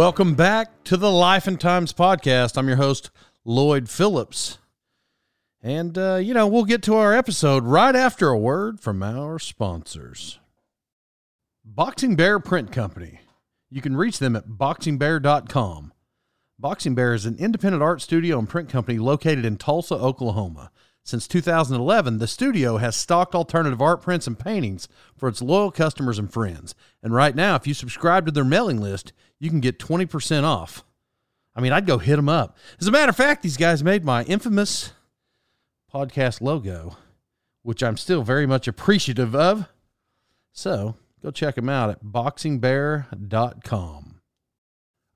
Welcome back to the Life and Times podcast. I'm your host, Lloyd Phillips. And, uh, you know, we'll get to our episode right after a word from our sponsors. Boxing Bear Print Company. You can reach them at boxingbear.com. Boxing Bear is an independent art studio and print company located in Tulsa, Oklahoma. Since 2011, the studio has stocked alternative art prints and paintings for its loyal customers and friends. And right now, if you subscribe to their mailing list, you can get 20% off. I mean, I'd go hit them up. As a matter of fact, these guys made my infamous podcast logo, which I'm still very much appreciative of. So go check them out at boxingbear.com.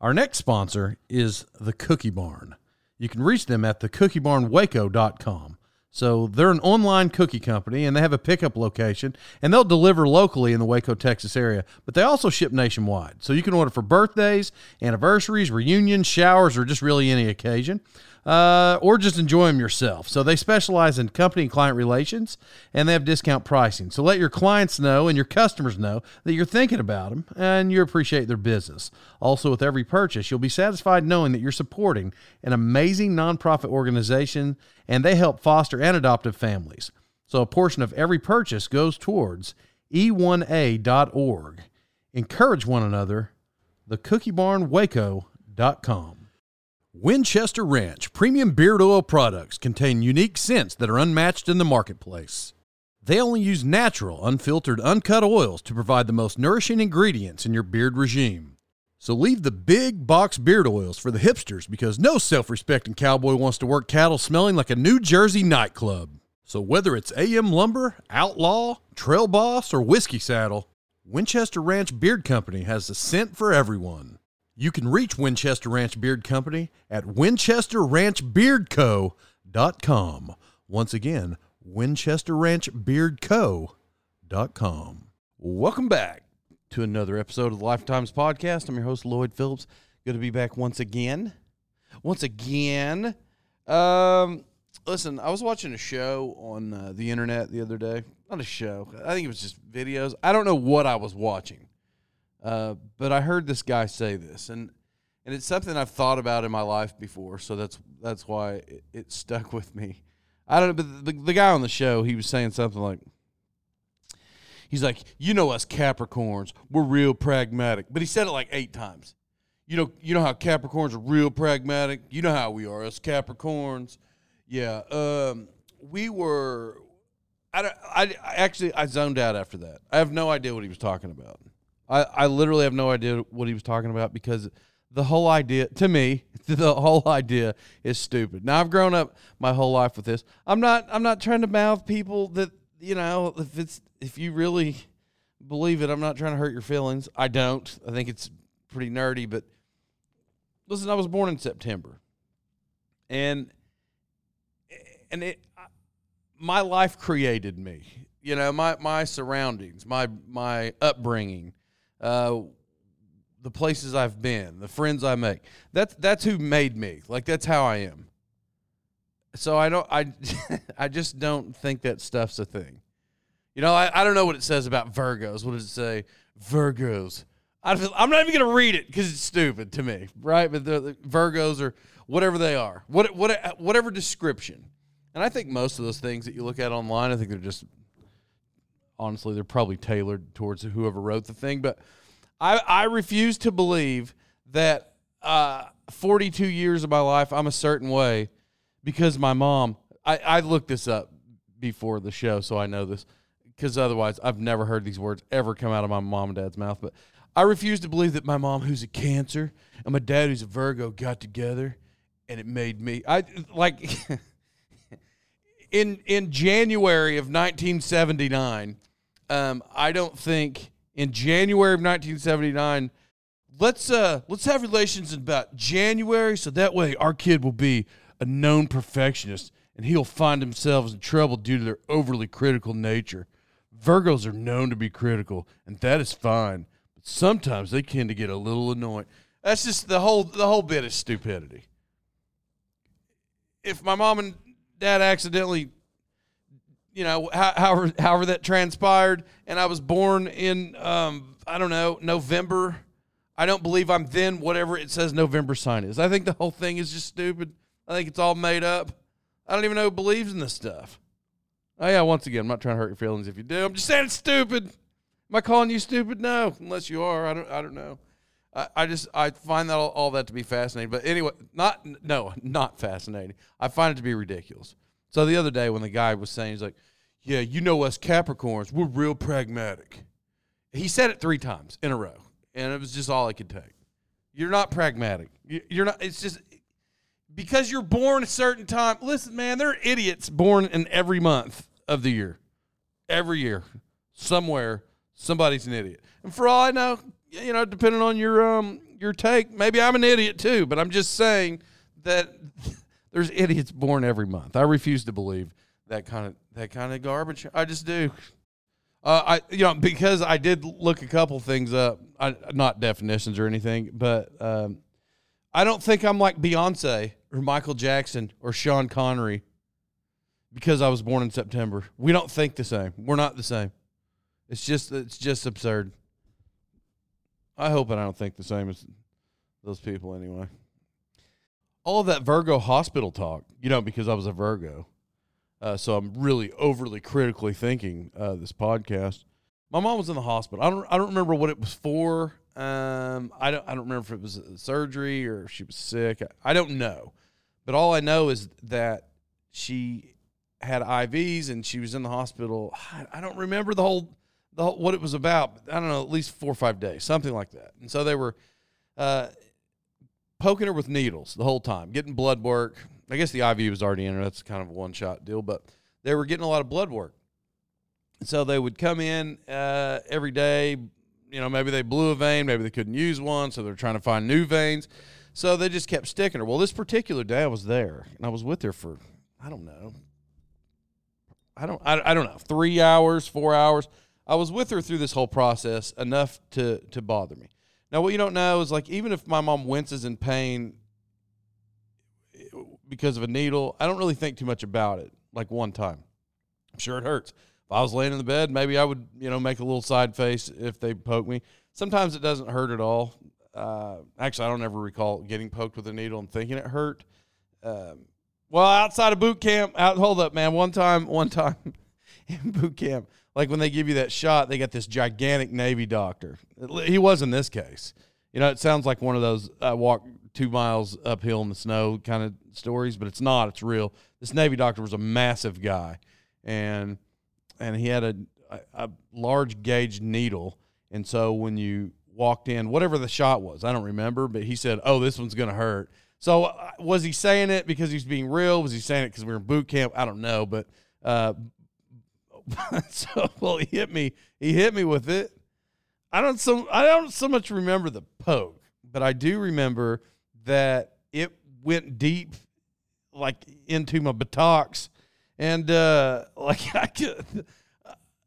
Our next sponsor is The Cookie Barn. You can reach them at thecookiebarnwaco.com. So they're an online cookie company and they have a pickup location and they'll deliver locally in the Waco, Texas area, but they also ship nationwide. So you can order for birthdays, anniversaries, reunions, showers, or just really any occasion uh, or just enjoy them yourself. So they specialize in company and client relations, and they have discount pricing. So let your clients know and your customers know that you're thinking about them and you appreciate their business. Also, with every purchase, you'll be satisfied knowing that you're supporting an amazing nonprofit organization, and they help foster and adoptive families. So a portion of every purchase goes towards e1a.org. Encourage one another. TheCookieBarnWaco.com. Winchester Ranch premium beard oil products contain unique scents that are unmatched in the marketplace. They only use natural, unfiltered, uncut oils to provide the most nourishing ingredients in your beard regime. So leave the big box beard oils for the hipsters because no self respecting cowboy wants to work cattle smelling like a New Jersey nightclub. So whether it's AM Lumber, Outlaw, Trail Boss, or Whiskey Saddle, Winchester Ranch Beard Company has the scent for everyone. You can reach Winchester Ranch Beard Company at winchesterranchbeardco.com. Once again, winchesterranchbeardco.com. Welcome back to another episode of the Life and Times Podcast. I'm your host, Lloyd Phillips. Good to be back once again. Once again. Um, listen, I was watching a show on uh, the internet the other day. Not a show. I think it was just videos. I don't know what I was watching. Uh, but I heard this guy say this, and and it's something I've thought about in my life before, so that's that's why it, it stuck with me. I don't know, but the, the guy on the show, he was saying something like, he's like, you know us Capricorns, we're real pragmatic, but he said it like eight times. You know, you know how Capricorns are real pragmatic. You know how we are, us Capricorns. Yeah, um, we were. I, I, I actually I zoned out after that. I have no idea what he was talking about. I, I literally have no idea what he was talking about because the whole idea to me the whole idea is stupid now i've grown up my whole life with this i'm not i'm not trying to mouth people that you know if it's if you really believe it i'm not trying to hurt your feelings i don't i think it's pretty nerdy but listen i was born in september and and it my life created me you know my my surroundings my my upbringing uh, the places I've been, the friends I make. That's that's who made me. Like that's how I am. So I don't I I just don't think that stuff's a thing. You know, I, I don't know what it says about Virgos. What does it say? Virgos. I I'm not even going to read it because it's stupid to me, right? But the, the Virgos or whatever they are, what, what, whatever description. And I think most of those things that you look at online, I think they're just honestly, they're probably tailored towards whoever wrote the thing. But I, I refuse to believe that uh, 42 years of my life, I'm a certain way because my mom, I, I looked this up before the show, so I know this because otherwise I've never heard these words ever come out of my mom and dad's mouth. But I refuse to believe that my mom, who's a Cancer, and my dad, who's a Virgo, got together and it made me, I like, in, in January of 1979, um, I don't think in January of 1979, let's uh let's have relations in about January so that way our kid will be a known perfectionist and he'll find himself in trouble due to their overly critical nature. Virgos are known to be critical, and that is fine. But sometimes they tend to get a little annoying. That's just the whole the whole bit is stupidity. If my mom and dad accidentally you know, however, however that transpired, and I was born in, um, I don't know, November. I don't believe I'm then whatever it says November sign is. I think the whole thing is just stupid. I think it's all made up. I don't even know who believes in this stuff. Oh yeah, once again, I'm not trying to hurt your feelings if you do. I'm just saying it's stupid. Am I calling you stupid? No, unless you are. I don't. I don't know. I, I just I find that all, all that to be fascinating. But anyway, not no, not fascinating. I find it to be ridiculous. So the other day when the guy was saying, he's like, "Yeah, you know us Capricorns, we're real pragmatic." He said it three times in a row, and it was just all I could take. You're not pragmatic. You're not. It's just because you're born a certain time. Listen, man, there are idiots born in every month of the year. Every year, somewhere, somebody's an idiot. And for all I know, you know, depending on your um your take, maybe I'm an idiot too. But I'm just saying that there's idiots born every month. I refuse to believe that kind of that kind of garbage. I just do. Uh, I you know because I did look a couple things up, I, not definitions or anything, but um, I don't think I'm like Beyonce or Michael Jackson or Sean Connery because I was born in September. We don't think the same. We're not the same. It's just it's just absurd. I hope I don't think the same as those people anyway. All of that Virgo hospital talk, you know, because I was a Virgo. Uh, so I'm really overly critically thinking uh, this podcast. My mom was in the hospital. I don't I don't remember what it was for. Um, I don't I don't remember if it was surgery or if she was sick. I don't know. But all I know is that she had IVs and she was in the hospital. I don't remember the whole, the whole, what it was about. I don't know, at least four or five days, something like that. And so they were uh, poking her with needles the whole time, getting blood work. I guess the IV was already in her. That's kind of a one shot deal, but they were getting a lot of blood work. And so they would come in uh, every day. You know, maybe they blew a vein, maybe they couldn't use one, so they're trying to find new veins. So they just kept sticking her. Well, this particular day I was there and I was with her for, I don't know, I don't, I, I don't know, three hours, four hours. I was with her through this whole process enough to to bother me. Now, what you don't know is like even if my mom winces in pain because of a needle, I don't really think too much about it. Like one time, I'm sure it hurts. If I was laying in the bed, maybe I would, you know, make a little side face if they poke me. Sometimes it doesn't hurt at all uh, actually, I don't ever recall getting poked with a needle and thinking it hurt. Um, well, outside of boot camp, out, hold up, man. One time, one time in boot camp, like when they give you that shot, they got this gigantic Navy doctor. He was in this case. You know, it sounds like one of those I walk two miles uphill in the snow kind of stories, but it's not. It's real. This Navy doctor was a massive guy, and and he had a, a, a large gauge needle, and so when you walked in, whatever the shot was. I don't remember, but he said, "Oh, this one's going to hurt." So uh, was he saying it because he's being real? Was he saying it because we were in boot camp? I don't know, but uh, so well, he hit me. He hit me with it. I don't so I don't so much remember the poke, but I do remember that it went deep, like into my buttocks, and uh, like I could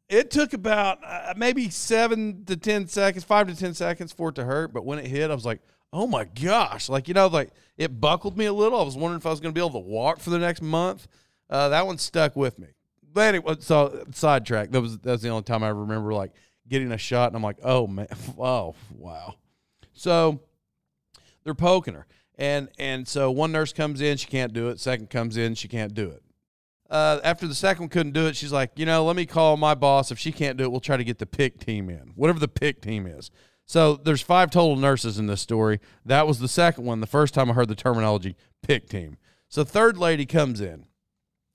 it took about uh, maybe seven to 10 seconds, five to 10 seconds for it to hurt. But when it hit, I was like, oh my gosh. Like, you know, like it buckled me a little. I was wondering if I was going to be able to walk for the next month. Uh, that one stuck with me. But anyway, so sidetrack. That was, that was the only time I remember like getting a shot. And I'm like, oh man, oh, wow. So they're poking her. And, and so one nurse comes in, she can't do it. Second comes in, she can't do it uh, after the second one couldn't do it, she's like, you know, let me call my boss. If she can't do it, we'll try to get the pick team in, whatever the pick team is. So there's five total nurses in this story. That was the second one. The first time I heard the terminology pick team. So third lady comes in.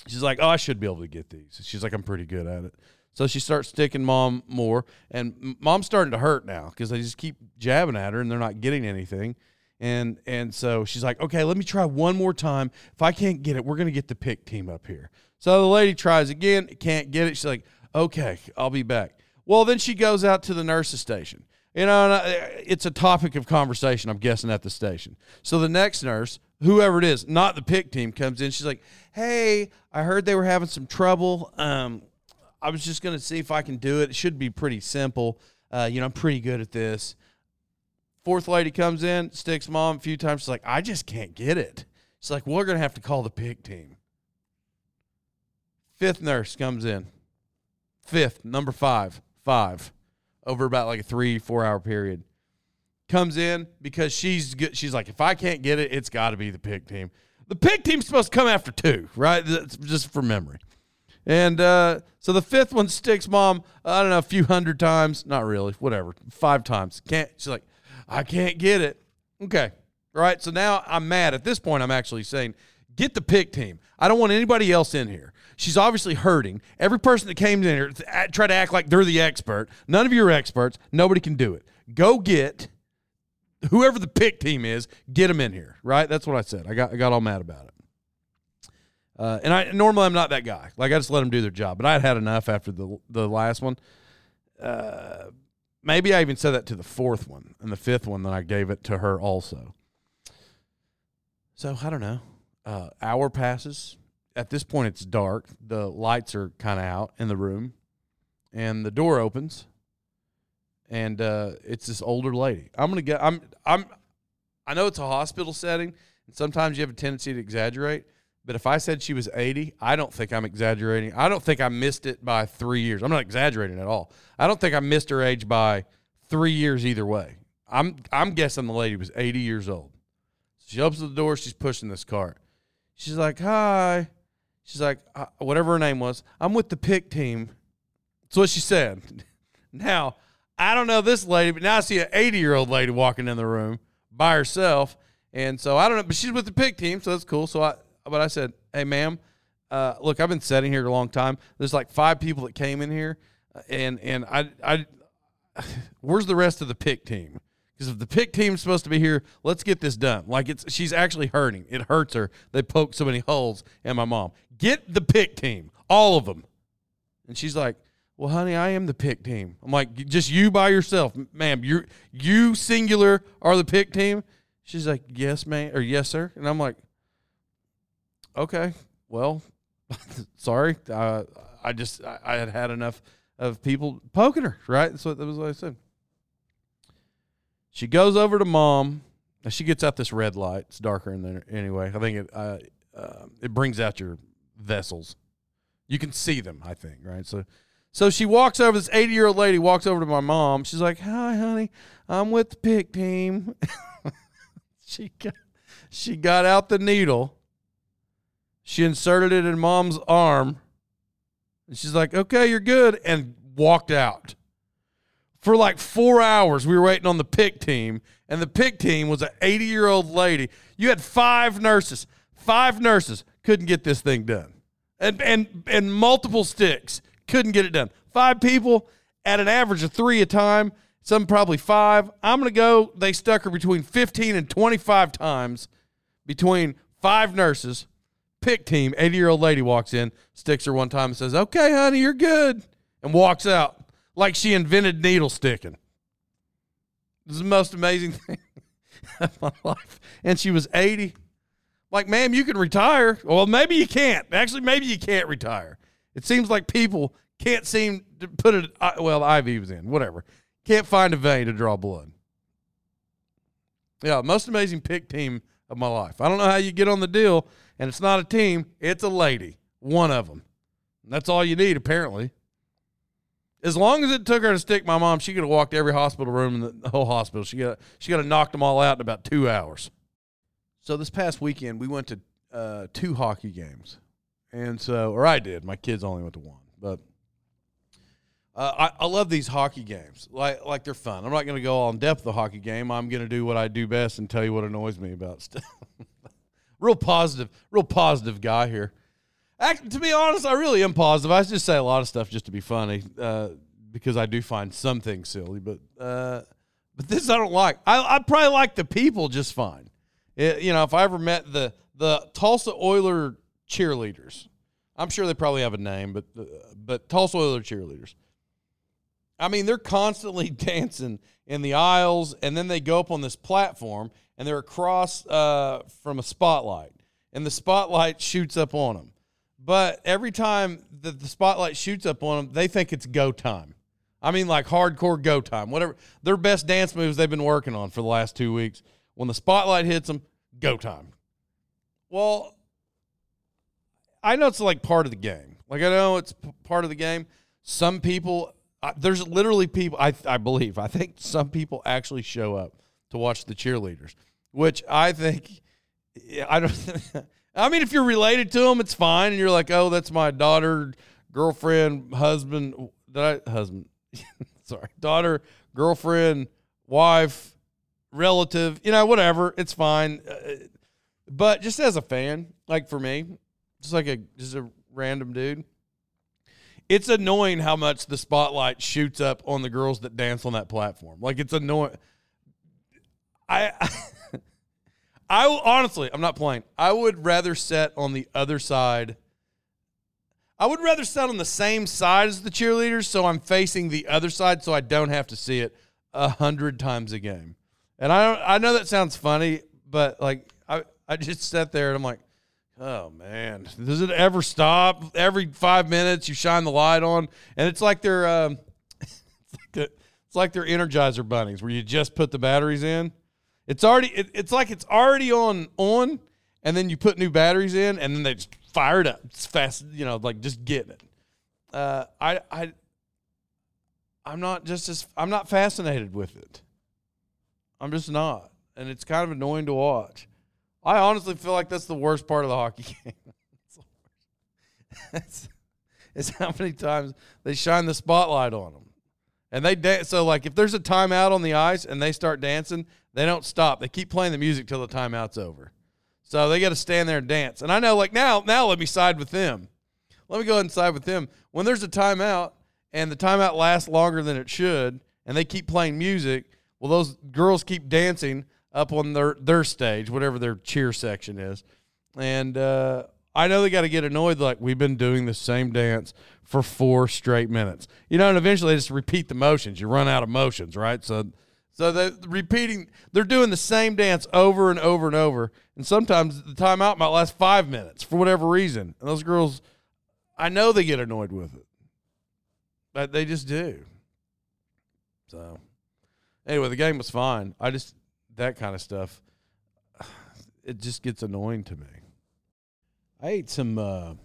She's like, "Oh, I should be able to get these." She's like, "I'm pretty good at it." So she starts sticking mom more, and mom's starting to hurt now because they just keep jabbing at her and they're not getting anything. And and so she's like, "Okay, let me try one more time. If I can't get it, we're gonna get the pick team up here." So the lady tries again, can't get it. She's like, "Okay, I'll be back." Well, then she goes out to the nurse's station you know, it's a topic of conversation, I'm guessing, at the station. So the next nurse, whoever it is, not the pick team, comes in. She's like, hey, I heard they were having some trouble. Um, I was just going to see if I can do it. It should be pretty simple. Uh, you know, I'm pretty good at this. Fourth lady comes in, sticks mom a few times. She's like, I just can't get it. She's like, we're going to have to call the pick team. Fifth nurse comes in. Fifth, number five, five over about like a three, four hour period. Comes in because she's good. She's like, if I can't get it, it's got to be the pick team. The pick team's supposed to come after two, right? That's just for memory. And uh, so the fifth one sticks mom, I don't know, a few hundred times. Not really, whatever, five times. Can't. She's like, I can't get it. Okay. Right. So now I'm mad. At this point, I'm actually saying, get the pick team. I don't want anybody else in here. She's obviously hurting. Every person that came in here try to act like they're the expert. None of you are experts. Nobody can do it. Go get whoever the pick team is. Get them in here. Right? That's what I said. I got I got all mad about it. Uh, and I normally I'm not that guy. Like I just let them do their job. But I had had enough after the the last one. Uh, maybe I even said that to the fourth one and the fifth one. that I gave it to her also. So I don't know. Uh, hour passes at this point it's dark. The lights are kind of out in the room, and the door opens, and uh, it's this older lady. I'm gonna get. I'm. I'm. I know it's a hospital setting, and sometimes you have a tendency to exaggerate. But if I said she was 80, I don't think I'm exaggerating. I don't think I missed it by three years. I'm not exaggerating at all. I don't think I missed her age by three years either way. I'm I'm guessing the lady was 80 years old. She opens the door. She's pushing this cart. She's like, "Hi." She's like, whatever her name was, I'm with the pick team. That's what she said. now, I don't know this lady, but now I see an 80 year old lady walking in the room by herself. And so I don't know, but she's with the pick team, so that's cool. So I, but I said, hey, ma'am, uh, look, I've been sitting here a long time. There's like five people that came in here, uh, and and I, I, where's the rest of the pick team? Because if the pick team's supposed to be here, let's get this done. Like it's she's actually hurting. It hurts her. They poke so many holes in my mom. Get the pick team, all of them. And she's like, "Well, honey, I am the pick team." I'm like, "Just you by yourself, ma'am. You you singular are the pick team." She's like, "Yes, ma'am," or "Yes, sir." And I'm like, "Okay, well, sorry. Uh, I just I, I, had had enough of people poking her. Right? That's what that was what I said." She goes over to mom. She gets out this red light. It's darker in there anyway. I think it uh, uh, it brings out your vessels. You can see them, I think, right? So so she walks over, this 80 year old lady walks over to my mom. She's like, Hi, honey, I'm with the pick team. she, got, she got out the needle. She inserted it in mom's arm. And she's like, Okay, you're good. And walked out. For like four hours, we were waiting on the pick team. And the pick team was an 80 year old lady. You had five nurses, five nurses couldn't get this thing done. And, and, and multiple sticks couldn't get it done. Five people at an average of three a time, some probably five. I'm going to go, they stuck her between 15 and 25 times between five nurses. Pick team, 80 year old lady walks in, sticks her one time and says, Okay, honey, you're good, and walks out like she invented needle sticking. This is the most amazing thing of my life. And she was 80. Like, ma'am, you can retire. Well, maybe you can't. Actually, maybe you can't retire. It seems like people can't seem to put it. Well, IV was in, whatever. Can't find a vein to draw blood. Yeah, most amazing pick team of my life. I don't know how you get on the deal, and it's not a team, it's a lady, one of them. That's all you need, apparently. As long as it took her to stick my mom, she could have walked every hospital room in the whole hospital. She got she got to knock them all out in about two hours. So this past weekend, we went to uh, two hockey games, and so or I did. My kids only went to one, but Uh, I, I love these hockey games. Like like they're fun. I'm not going to go all in depth the hockey game. I'm going to do what I do best and tell you what annoys me about stuff. Real positive, real positive guy here. Act, to be honest, I really am positive. I just say a lot of stuff just to be funny uh, because I do find some things silly. But uh, but this I don't like. I I probably like the people just fine. It, you know, if I ever met the the Tulsa Oiler cheerleaders, I'm sure they probably have a name, but uh, but Tulsa Oiler cheerleaders. I mean, they're constantly dancing in the aisles, and then they go up on this platform, and they're across uh, from a spotlight, and the spotlight shoots up on them. But every time that the spotlight shoots up on them, they think it's go time. I mean, like hardcore go time, whatever. Their best dance moves they've been working on for the last two weeks. When the spotlight hits them, go time. Well, I know it's like part of the game. Like I know it's p- part of the game. Some people, uh, there's literally people. I I believe. I think some people actually show up to watch the cheerleaders, which I think. I don't. I mean, if you're related to them, it's fine, and you're like, oh, that's my daughter, girlfriend, husband. I husband? Sorry, daughter, girlfriend, wife, relative. You know, whatever. It's fine. Uh, but just as a fan, like for me, just like a just a random dude. It's annoying how much the spotlight shoots up on the girls that dance on that platform. Like it's annoying. I, I honestly, I'm not playing. I would rather sit on the other side. I would rather sit on the same side as the cheerleaders, so I'm facing the other side, so I don't have to see it a hundred times a game. And I I know that sounds funny, but like I I just sat there and I'm like, Oh man, does it ever stop? Every five minutes, you shine the light on, and it's like they're um, it's, like it's like they're Energizer bunnies, where you just put the batteries in. It's already it, it's like it's already on on, and then you put new batteries in, and then they just fire it up. It's fast, you know, like just getting it. Uh, I I I'm not just as I'm not fascinated with it. I'm just not, and it's kind of annoying to watch. I honestly feel like that's the worst part of the hockey game. it's, it's how many times they shine the spotlight on them. And they dance. So, like, if there's a timeout on the ice and they start dancing, they don't stop. They keep playing the music till the timeout's over. So they got to stand there and dance. And I know, like, now, now let me side with them. Let me go ahead and side with them. When there's a timeout and the timeout lasts longer than it should, and they keep playing music, well, those girls keep dancing up on their their stage, whatever their cheer section is. And uh, I know they got to get annoyed. Like we've been doing the same dance for four straight minutes, you know. And eventually, they just repeat the motions. You run out of motions, right? So, so they're repeating. They're doing the same dance over and over and over. And sometimes the timeout might last five minutes for whatever reason. And those girls, I know they get annoyed with it, but they just do. So, anyway, the game was fine. I just that kind of stuff, it just gets annoying to me. I ate some uh,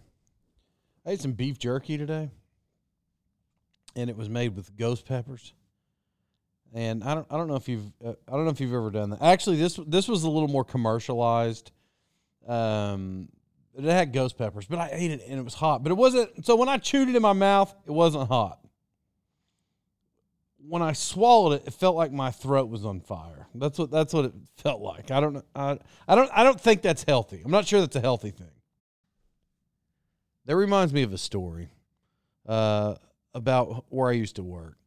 I ate some beef jerky today, and it was made with ghost peppers. And I don't I don't know if you've uh, I don't know if you've ever done that. Actually, this this was a little more commercialized. Um, it had ghost peppers, but I ate it and it was hot. But it wasn't. So when I chewed it in my mouth, it wasn't hot when I swallowed it, it felt like my throat was on fire. That's what that's what it felt like. I don't. I, I don't I don't think that's healthy. I'm not sure that's a healthy thing. That reminds me of a story uh, about where I used to work.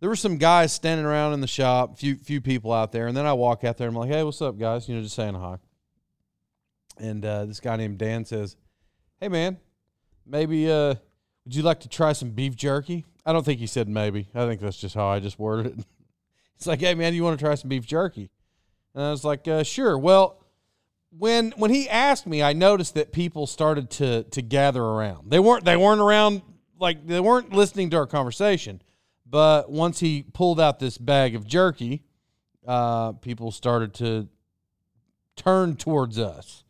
There were some guys standing around in the shop, few few people out there, and then I walk out there. and I'm like, "Hey, what's up, guys?" You know, just saying hi. And uh, this guy named Dan says, "Hey, man, maybe uh, would you like to try some beef jerky?" I don't think he said maybe. I think that's just how I just worded it. It's like, hey man, you want to try some beef jerky? And I was like, uh, sure. Well, when when he asked me, I noticed that people started to to gather around. They weren't they weren't around like they weren't listening to our conversation. But once he pulled out this bag of jerky, uh, people started to turn towards us.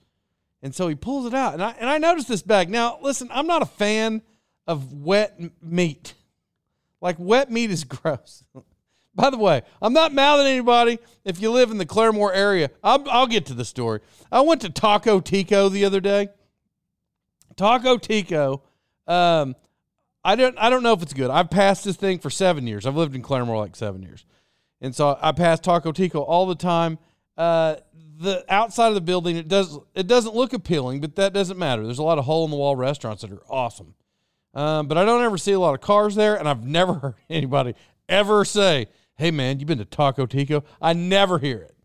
And so he pulls it out, and I and I noticed this bag. Now, listen, I'm not a fan of wet meat. Like wet meat is gross. By the way, I'm not mouthing anybody. If you live in the Claremore area, I'll, I'll get to the story. I went to Taco Tico the other day. Taco Tico. Um, I don't I don't know if it's good. I've passed this thing for seven years. I've lived in Claremore like seven years, and so I pass Taco Tico all the time. Uh, the outside of the building it does it doesn't look appealing, but that doesn't matter. There's a lot of hole in the wall restaurants that are awesome, um, but I don't ever see a lot of cars there, and I've never heard anybody ever say, "Hey man, you been to Taco Tico?" I never hear it,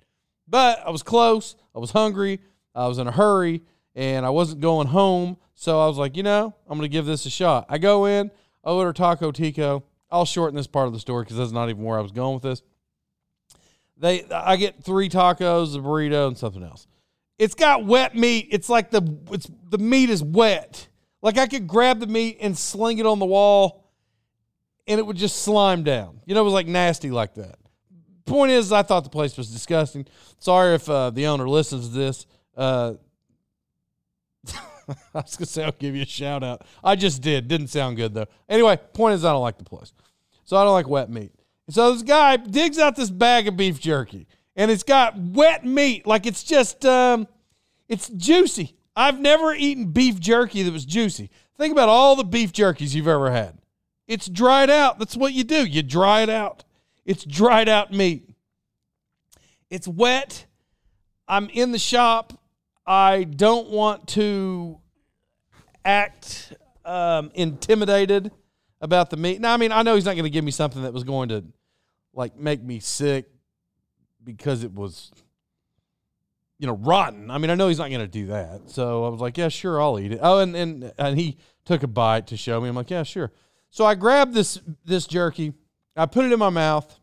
but I was close. I was hungry. I was in a hurry, and I wasn't going home, so I was like, you know, I'm gonna give this a shot. I go in, I order Taco Tico. I'll shorten this part of the story because that's not even where I was going with this. They, I get three tacos, a burrito, and something else. It's got wet meat. It's like the it's the meat is wet. Like I could grab the meat and sling it on the wall, and it would just slime down. You know, it was like nasty like that. Point is, I thought the place was disgusting. Sorry if uh, the owner listens to this. Uh, I was gonna say I'll give you a shout out. I just did. Didn't sound good though. Anyway, point is I don't like the place. So I don't like wet meat. So this guy digs out this bag of beef jerky, and it's got wet meat, like it's just um, it's juicy. I've never eaten beef jerky that was juicy. Think about all the beef jerkies you've ever had. It's dried out. That's what you do. You dry it out. It's dried out meat. It's wet. I'm in the shop. I don't want to act um, intimidated about the meat. Now, I mean, I know he's not going to give me something that was going to like make me sick because it was you know rotten. I mean, I know he's not going to do that. So I was like, yeah, sure, I'll eat it. Oh, and and and he took a bite to show me. I'm like, yeah, sure. So I grabbed this this jerky. I put it in my mouth.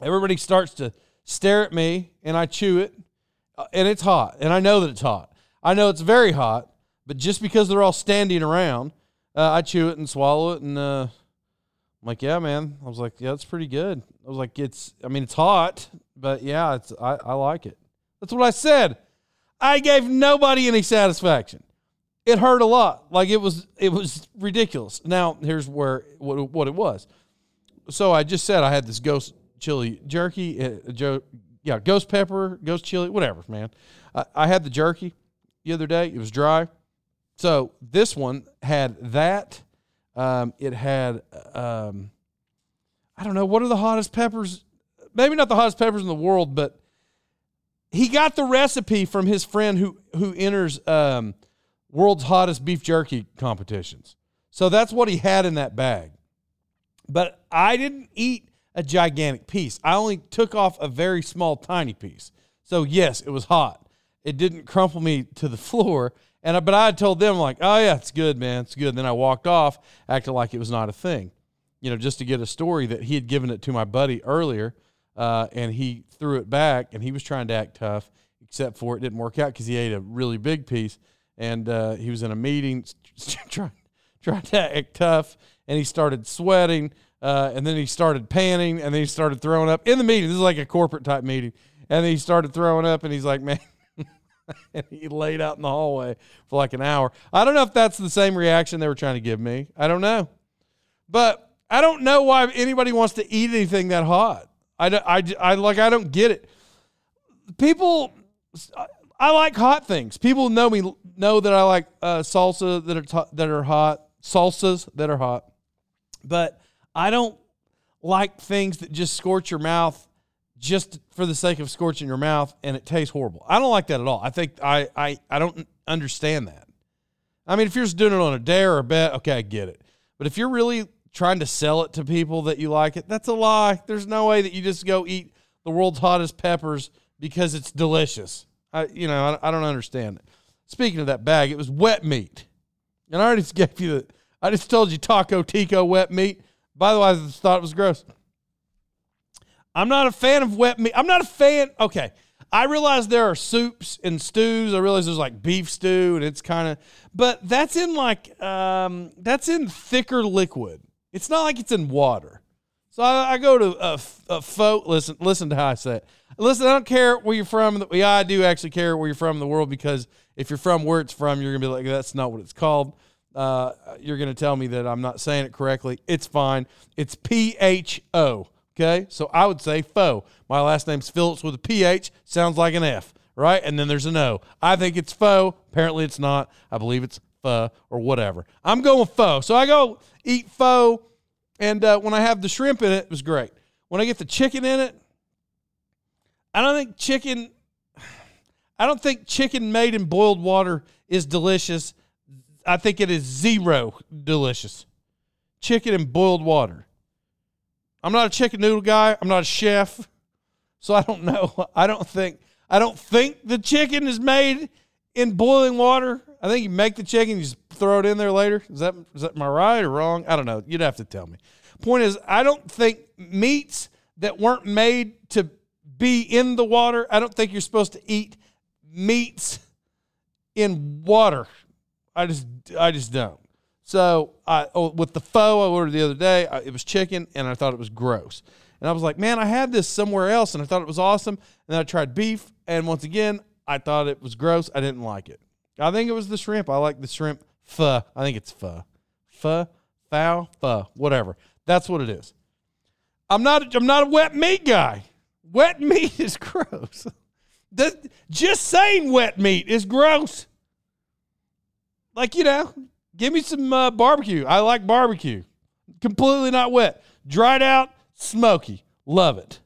Everybody starts to stare at me, and I chew it, uh, and it's hot, and I know that it's hot. I know it's very hot, but just because they're all standing around, uh, I chew it and swallow it, and uh, I'm like, yeah, man. I was like, yeah, it's pretty good. I was like, it's, I mean, it's hot, but yeah, it's, I, I like it. That's what I said. I gave nobody any satisfaction. It hurt a lot. Like it was, it was ridiculous. Now here's where what, what it was. So I just said I had this ghost chili jerky, uh, yeah, ghost pepper, ghost chili, whatever, man. I, I had the jerky the other day. It was dry. So this one had that um, it had, um, I don't know, what are the hottest peppers? Maybe not the hottest peppers in the world, but he got the recipe from his friend who who enters um, world's hottest beef jerky competitions. So that's what he had in that bag. But I didn't eat a gigantic piece. I only took off a very small, tiny piece. So yes, it was hot. It didn't crumple me to the floor. And I, but I told them like, oh yeah, it's good, man, it's good. Then I walked off, acting like it was not a thing, you know, just to get a story that he had given it to my buddy earlier, uh, and he threw it back, and he was trying to act tough, except for it didn't work out because he ate a really big piece, and uh, he was in a meeting trying trying to act tough, and he started sweating, uh, and then he started panting, and then he started throwing up in the meeting. This is like a corporate type meeting, and he started throwing up, and he's like, man. and he laid out in the hallway for like an hour. I don't know if that's the same reaction they were trying to give me. I don't know. But I don't know why anybody wants to eat anything that hot. I, I, I like I don't get it. People I like hot things. People know me know that I like uh, salsa that are t- that are hot, salsas that are hot. But I don't like things that just scorch your mouth just for the sake of scorching your mouth and it tastes horrible. I don't like that at all. I think I I, I don't understand that. I mean, if you're just doing it on a dare or a bet, okay, I get it. But if you're really trying to sell it to people that you like it, that's a lie. There's no way that you just go eat the world's hottest peppers because it's delicious. I you know, I, I don't understand it. Speaking of that bag, it was wet meat. And I already gave you the I just told you taco tico wet meat. By the way, I just thought it was gross. I'm not a fan of wet meat. I'm not a fan. Okay. I realize there are soups and stews. I realize there's like beef stew and it's kind of, but that's in like, um, that's in thicker liquid. It's not like it's in water. So I, I go to a, a pho. Listen, listen to how I say it. Listen, I don't care where you're from. Yeah, I do actually care where you're from in the world because if you're from where it's from, you're gonna be like, that's not what it's called. Uh, you're gonna tell me that I'm not saying it correctly. It's fine. It's P H O. Okay, so I would say faux. My last name's Phillips with a PH, sounds like an F, right? And then there's an O. I think it's faux. Apparently it's not. I believe it's pho or whatever. I'm going pho. So I go eat pho, and uh, when I have the shrimp in it, it was great. When I get the chicken in it, I don't think chicken. I don't think chicken made in boiled water is delicious. I think it is zero delicious. Chicken in boiled water. I'm not a chicken noodle guy. I'm not a chef, so I don't know. I don't think I don't think the chicken is made in boiling water. I think you make the chicken, you just throw it in there later. Is that is that my right or wrong? I don't know. You'd have to tell me. Point is, I don't think meats that weren't made to be in the water. I don't think you're supposed to eat meats in water. I just I just don't. So I oh, with the pho I ordered the other day, I, it was chicken, and I thought it was gross. And I was like, man, I had this somewhere else, and I thought it was awesome. And then I tried beef, and once again, I thought it was gross. I didn't like it. I think it was the shrimp. I like the shrimp pho. I think it's pho, pho, foul, pho, whatever. That's what it is. I'm not. I'm not a wet meat guy. Wet meat is gross. The, just saying wet meat is gross. Like you know, give me some uh, barbecue. I like barbecue. Completely not wet. Dried out, smoky. Love it.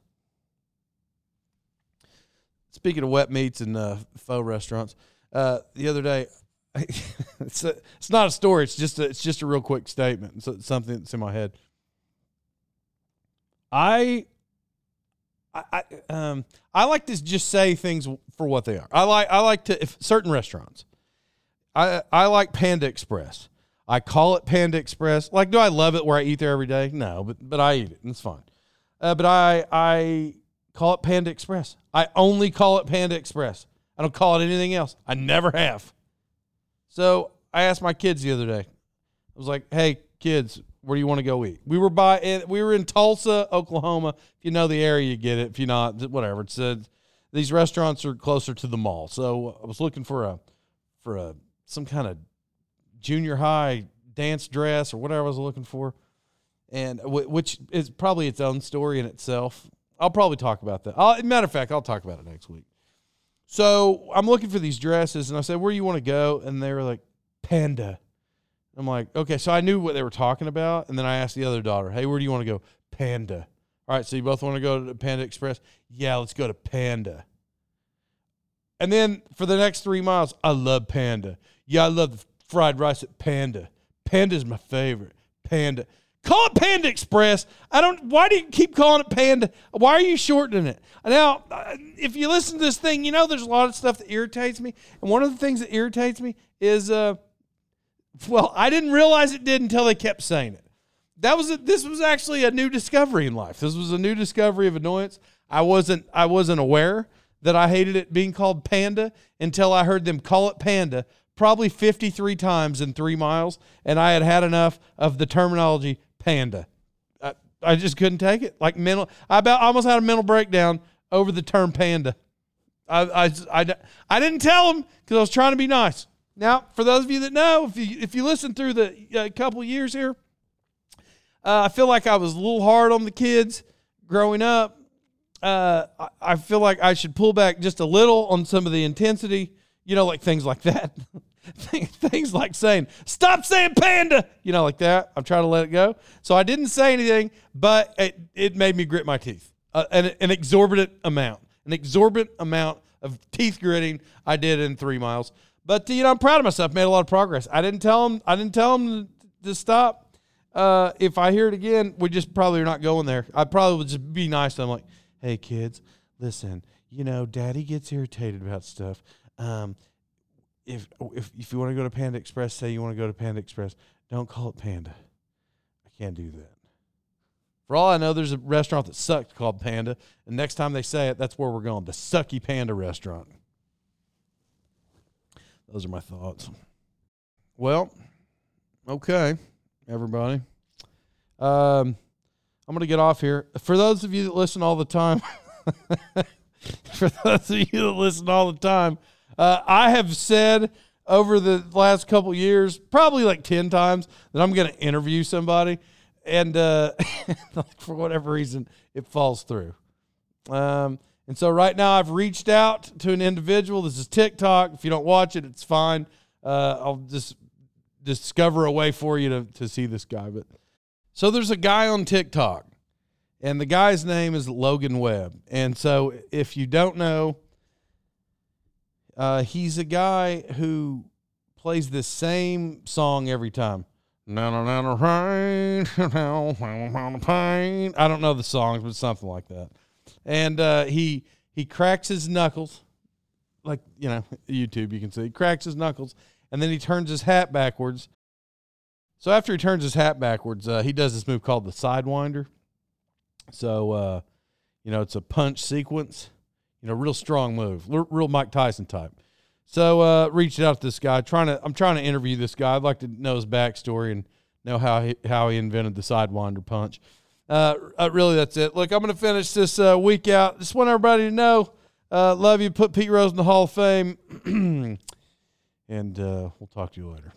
Speaking of wet meats and uh, pho restaurants, uh, the other day, it's a, it's not a story. It's just a, it's just a real quick statement. It's something that's in my head. I, I, um, I like to just say things for what they are. I like I like to if certain restaurants. I I like Panda Express. I call it Panda Express. Like, do I love it where I eat there every day? No, but but I eat it and it's fine. Uh, but I I call it Panda Express. I only call it Panda Express. I don't call it anything else. I never have. So I asked my kids the other day. I was like, "Hey, kids, where do you want to go eat?" We were by we were in Tulsa, Oklahoma. If you know the area, you get it. If you're not, whatever. It said uh, these restaurants are closer to the mall. So uh, I was looking for a for a some kind of junior high dance dress or whatever I was looking for, and which is probably its own story in itself. I'll probably talk about that. I'll, matter of fact, I'll talk about it next week. So I'm looking for these dresses, and I said, "Where do you want to go?" And they were like, "Panda." I'm like, "Okay." So I knew what they were talking about, and then I asked the other daughter, "Hey, where do you want to go?" Panda. All right, so you both want to go to Panda Express? Yeah, let's go to Panda. And then for the next three miles, I love Panda. Yeah, I love the fried rice at Panda. Panda's my favorite. Panda. Call it Panda Express. I don't. Why do you keep calling it Panda? Why are you shortening it? Now, uh, if you listen to this thing, you know there's a lot of stuff that irritates me, and one of the things that irritates me is, uh, well, I didn't realize it did until they kept saying it. That was a, this was actually a new discovery in life. This was a new discovery of annoyance. I wasn't I wasn't aware that I hated it being called Panda until I heard them call it Panda probably 53 times in three miles, and I had had enough of the terminology panda. I, I just couldn't take it. Like mental, I about almost had a mental breakdown over the term panda. I, I, I, I didn't tell him because I was trying to be nice. Now, for those of you that know, if you if you listen through the uh, couple years here, uh, I feel like I was a little hard on the kids growing up. Uh, I, I feel like I should pull back just a little on some of the intensity, you know, like things like that. things like saying, stop saying panda, you know, like that. I'm trying to let it go. So I didn't say anything, but it, it made me grit my teeth. Uh, an, an exorbitant amount, an exorbitant amount of teeth gritting I did in three miles. But, you know, I'm proud of myself, made a lot of progress. I didn't tell them, I didn't tell them to stop. Uh, if I hear it again, we just probably are not going there. I probably would just be nice to them, like, hey, kids, listen, you know, daddy gets irritated about stuff. Um, if if if you want to go to Panda Express, say you want to go to Panda Express, don't call it Panda. I can't do that. For all I know, there's a restaurant that sucked called Panda, and next time they say it, that's where we're going. The Sucky Panda restaurant. Those are my thoughts. Well, okay, everybody. Um, I'm going to get off here. For those of you that listen all the time, for those of you that listen all the time, uh, I have said over the last couple years, probably like 10 times, that I'm going to interview somebody. And uh, for whatever reason, it falls through. Um, and so right now, I've reached out to an individual. This is TikTok. If you don't watch it, it's fine. Uh, I'll just discover a way for you to to see this guy. But so there's a guy on TikTok, and the guy's name is Logan Webb. And so if you don't know, uh, he's a guy who plays the same song every time. I don't know the songs, but something like that. And uh, he he cracks his knuckles, like you know YouTube. You can see he cracks his knuckles, and then he turns his hat backwards. So after he turns his hat backwards, uh, he does this move called the sidewinder. So uh, you know it's a punch sequence. You know, real strong move, real, Mike Tyson type. So uh, reached out to this guy, trying to I'm trying to interview this guy. I'd like to know his backstory and know how he how he invented the sidewinder punch. Uh, uh, really, that's it. Look, I'm going to finish this uh, week out. Just want everybody to know, uh, love you. Put Pete Rose in the Hall of Fame, and uh, we'll talk to you later.